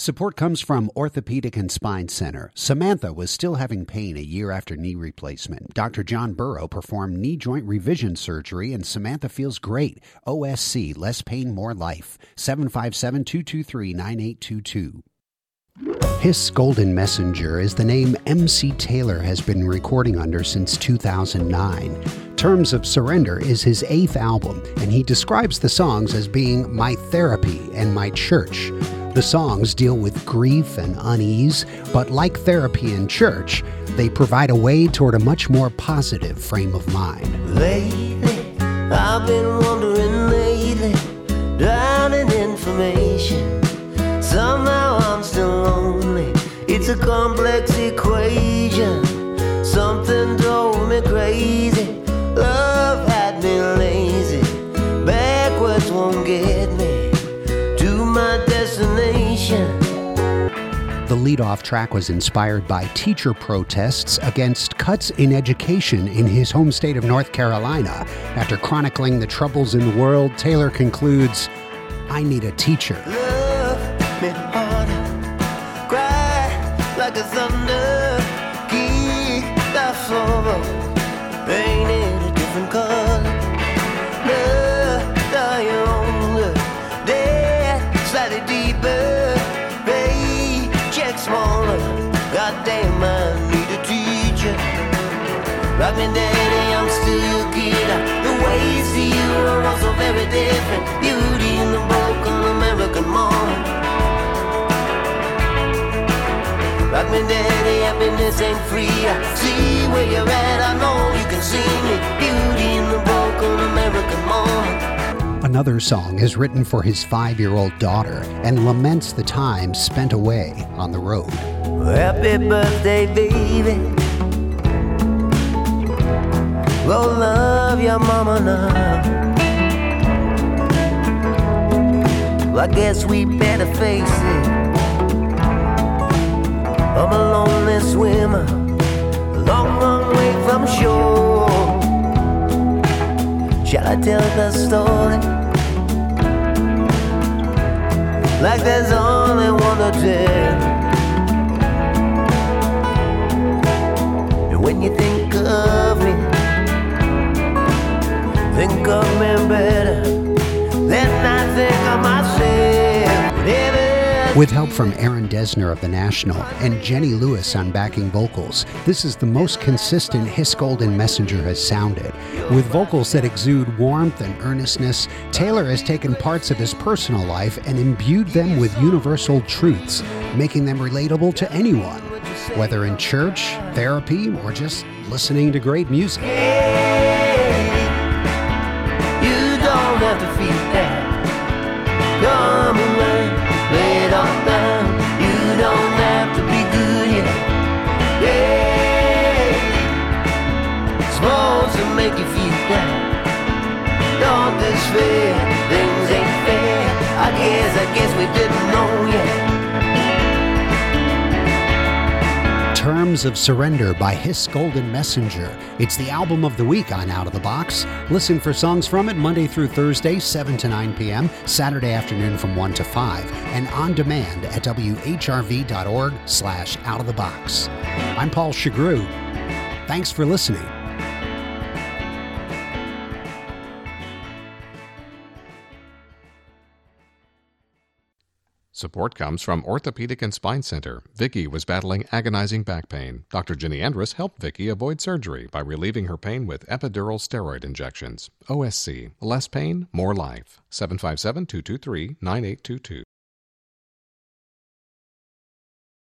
Support comes from Orthopedic and Spine Center. Samantha was still having pain a year after knee replacement. Dr. John Burrow performed knee joint revision surgery, and Samantha feels great. OSC, less pain, more life. 757 223 9822. Hiss Golden Messenger is the name MC Taylor has been recording under since 2009. Terms of Surrender is his eighth album, and he describes the songs as being my therapy and my church. The songs deal with grief and unease, but like therapy and church, they provide a way toward a much more positive frame of mind. Lately, I've been wondering lately, information. Somehow I'm still lonely. It's a complex equation. Something drove me crazy. Love had me lazy. Backwards won't get me The lead-off track was inspired by teacher protests against cuts in education in his home state of North Carolina. After chronicling the troubles in the world, Taylor concludes, I need a teacher. Love me harder. Cry like a thunder. Rock me daddy, I'm still your kid. The ways to you are also very different. Beauty in the broken American me daddy, happiness ain't free. I see where you're at, I know you can see me. Beauty in the broken American. Another song is written for his five year old daughter and laments the time spent away on the road. Happy birthday, baby. Go love your mama now. Well, I guess we better face it. I'm a lonely swimmer, a long, long way from shore. Shall I tell the story? Like there's only one to tell. With help from Aaron Dessner of The National and Jenny Lewis on backing vocals, this is the most consistent Hiss Golden Messenger has sounded. With vocals that exude warmth and earnestness, Taylor has taken parts of his personal life and imbued them with universal truths, making them relatable to anyone, whether in church, therapy, or just listening to great music. You make you feel that. Don't despair, things ain't fair. I guess, I guess we didn't know yet. Terms of Surrender by Hiss Golden Messenger. It's the album of the week on Out of the Box. Listen for songs from it Monday through Thursday, 7 to 9 p.m., Saturday afternoon from 1 to 5, and on demand at whrv.org slash out of the box. I'm Paul Chagru. Thanks for listening. Support comes from Orthopedic and Spine Center. Vicky was battling agonizing back pain. Dr. Ginny Andrus helped Vicky avoid surgery by relieving her pain with epidural steroid injections. OSC, less pain, more life. 757 223 9822.